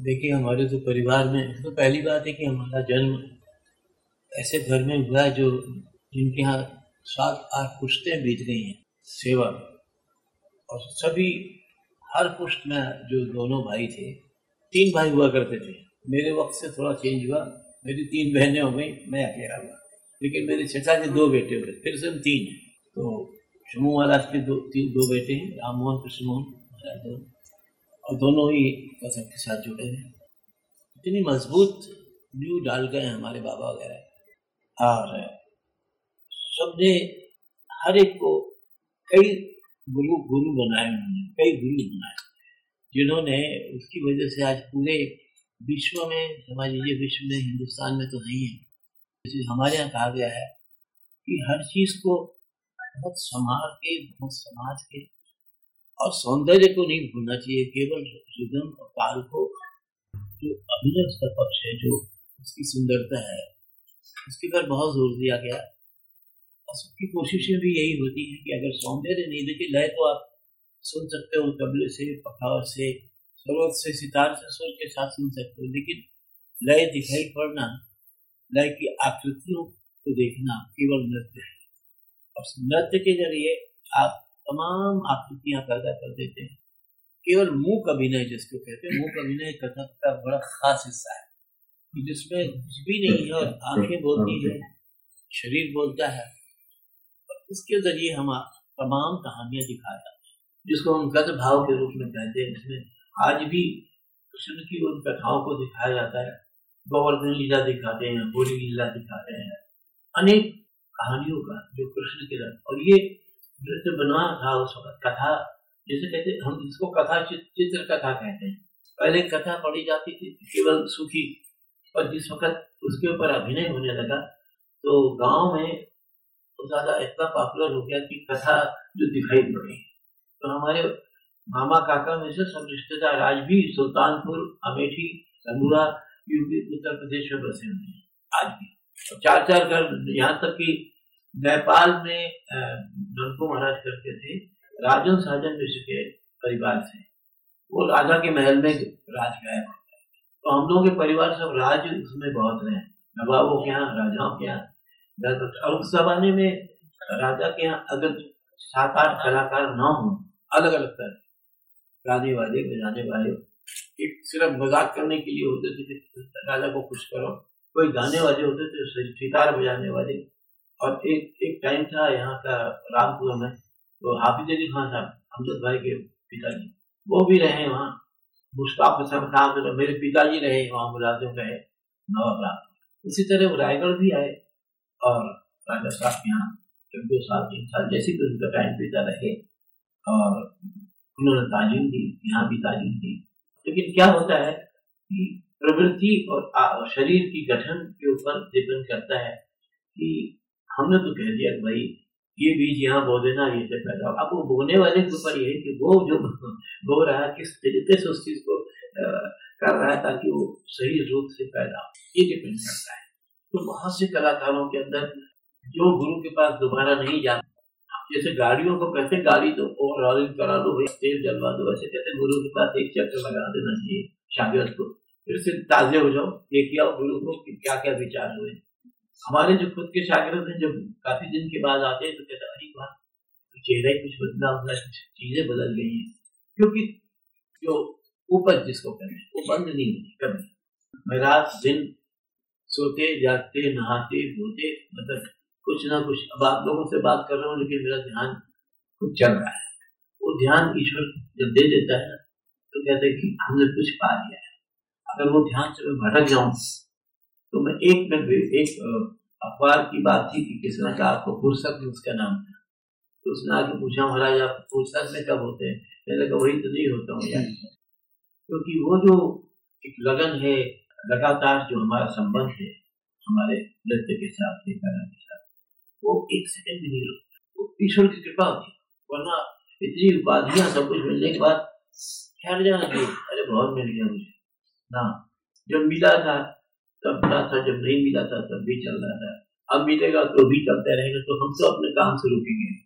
देखिए, हमारे तो परिवार में तो पहली बात है कि हमारा जन्म ऐसे घर में हुआ जो जिनके यहाँ सात, आठ पुश्तें बीत गई हैं, सेवा में। और सभी, हर पुश्त में जो दोनों भाई थे, तीन भाई हुआ करते थे। मेरे वक्त से थोड़ा चेंज हुआ, मेरी तीन बहनें हो गई, मैं अकेला हुआ। लेकिन मेरे चचा के दो बेटे हुए फिर से हम तीन हैं। तो शमू महाराज के दो, तीन, दो बेटे हैं, राम मोहन, कृष्ण मोहन, महाराज दोनों और दोनों ही कसम के साथ जुड़े हैं। इतनी मज़बूत न्यू डाल गए हमारे बाबा वगैरह। और सबने हर एक को कई गुरु गुरु बनाए उन्होंने कई गुरु बनाए जिन्होंने उसकी वजह से आज पूरे विश्व में समझ लीजिए विश्व में, हिंदुस्तान में तो नहीं है जैसे हमारे यहाँ कहा गया है कि हर चीज़ को बहुत संभाल के, बहुत समाज के और सौंदर्य को नहीं भूलना चाहिए, केवल रिदम और ताल को जो अभिनय उसका पक्ष है, जो उसकी सुंदरता है, उसके पर बहुत ज़ोर दिया गया। और सबकी कोशिशें भी यही होती है कि अगर सौंदर्य नहीं देखे, लय तो आप सुन सकते हो तबले से पखावत से सरोत से, सितार से सुर के साथ सुन सकते हो। लेकिन लय दिखाई पड़ना, लय की आकृतियों को देखना केवल नृत्य है। और नृत्य के ज़रिए आप तमाम आकृतियाँ पैदा कर देते हैं। केवल मुँह अभिनय, जिसको कहते हैं, मुँह अभिनय कथक का बड़ा खास हिस्सा है। जिसमें कुछ भी नहीं है और आँखें बोलती है, शरीर बोलता है उसके ज़रिए हम तमाम कहानियाँ दिखाया जाती हैं। जिसको हम गत भाव के रूप में कहते हैं, जिसमें आज भी कृष्ण की उन कथाओं को दिखाया जाता है। गोवर्धन लीला दिखाते हैं बोरी लीला दिखाते हैं। अनेक कहानियों का जो कृष्ण के और ये नृत्य बना था उस वक्त, कथा, जैसे कहते, हम इसको कथा चित्र कथा कहते हैं। पहले कथा पढ़ी जाती थी, केवल सुखी और जिस वक्त उसके ऊपर अभिनय होने लगा तो गाँव में तो ज़्यादा इतना पॉपुलर हो गया कि कथा जो दिखाई पड़ी। तो हमारे मामा काका में से सब रिश्तेदार आज भी सुल्तानपुर, अमेठी अमूरा यूपी, उत्तर प्रदेश में बसे हुए हैं, आज भी। चार चार घर यहाँ तक कि नेपाल में ननको महाराज करते थे, राजन साजन विश्व के परिवार से वो राजा के महल में राज गायब हो गए। तो हम लोगों के परिवार सब राज उसमें बहुत रहे नवाबों के यहाँ, राजाओं के यहाँ और उस जमाने में राजा के यहाँ अगर सात, आठ कलाकार न हो अलग अलग तरह गाने वाले बजाने वाले सिर्फ़ मज़ाक करने के लिए होते थे राजा को खुश करो। कोई गाने वाले होते थे, सितार बजाने वाले और एक एक टाइम था यहाँ का रामपुर में तो हाफिज अली खान साहब, हमजद भाई के पिताजी, वो भी रहे वहाँ। मुश्ताक हसन खान मेरे पिताजी रहे वहाँ, मुलाजिम रहे, नवाब राम। उसी तरह वो रायगढ़ भी आए और राजा साहब के यहाँ दो साल, तीन साल जैसे भी उनका टाइम बीता रहे और उन्होंने तालीम दी, यहाँ भी तालीम दी। लेकिन क्या होता है कि प्रवृत्ति और शरीर की गठन के ऊपर डिपेंड करता है कि हमने तो कह दिया कि भाई, ये बीज यहाँ बो देना, ये पैदा अब वो बोने वाले के ऊपर ये कि वो जो बो रहा है, किस तरीके से उस चीज़ को कर रहा है ताकि वो सही रूप से पैदा हो। ये डिपेंड करता है। तो बहुत से कलाकारों के अंदर जो गुरु के पास दोबारा नहीं जाता, जैसे गाड़ियों को कहते गाड़ी तो ओवरऑलिंग करा दो तेल जलवा दो। ऐसे कहते गुरु के पास एक चक्कर लगा देना चाहिए शागिर्द को फिर से ताजे हो जाओ देखिए गुरु को क्या क्या विचार हुए। हमारे जो खुद के शागिर्द हैं, जब काफ़ी दिन के बाद आते हैं तो कहते हैं, अरे बात तो चेहरा ही कुछ बदला हुआ कुछ चीज़ें बदल गई हैं। क्योंकि जो उपज जिसको कहते हैं, वो बंद नहीं होती, कभी मैं रात दिन सोते, जागते, नहाते धोते मतलब कुछ ना कुछ, अब आप लोगों से बात कर रहा हूँ, लेकिन मेरा ध्यान कुछ चल रहा है। वो ध्यान ईश्वर जब दे देता है तो कहते हैं कि हमने कुछ पा लिया है। अगर वो ध्यान से मैं भटक जाऊँ तो मैं एक मिनट एक अखबार की बात थी कि किसने कहा, आपको फुर्सत उसका नाम। तो उसने आके पूछा, महाराज, आप फुर्सत में कब होते हैं? मैंने कहा, वही तो नहीं होता हूँ यार। क्योंकि वो जो एक लगन है, लगातार जो हमारा संबंध है, हमारे नृत्य के साथ कला के साथ, वो एक सेकंड भी नहीं रुकता वो ईश्वर की कृपा होती वरना इतनी उपाधियाँ, सब कुछ मिलने के बाद, ठहर जाना चाहिए। अरे, बहुत मिल गया मुझे। ना जब मिला था तब मिला था जब नहीं मिला था, तब भी चल रहा था। अब मिलेगा तो भी चलते रहेंगे तो हम सब अपने काम से रुकेंगे।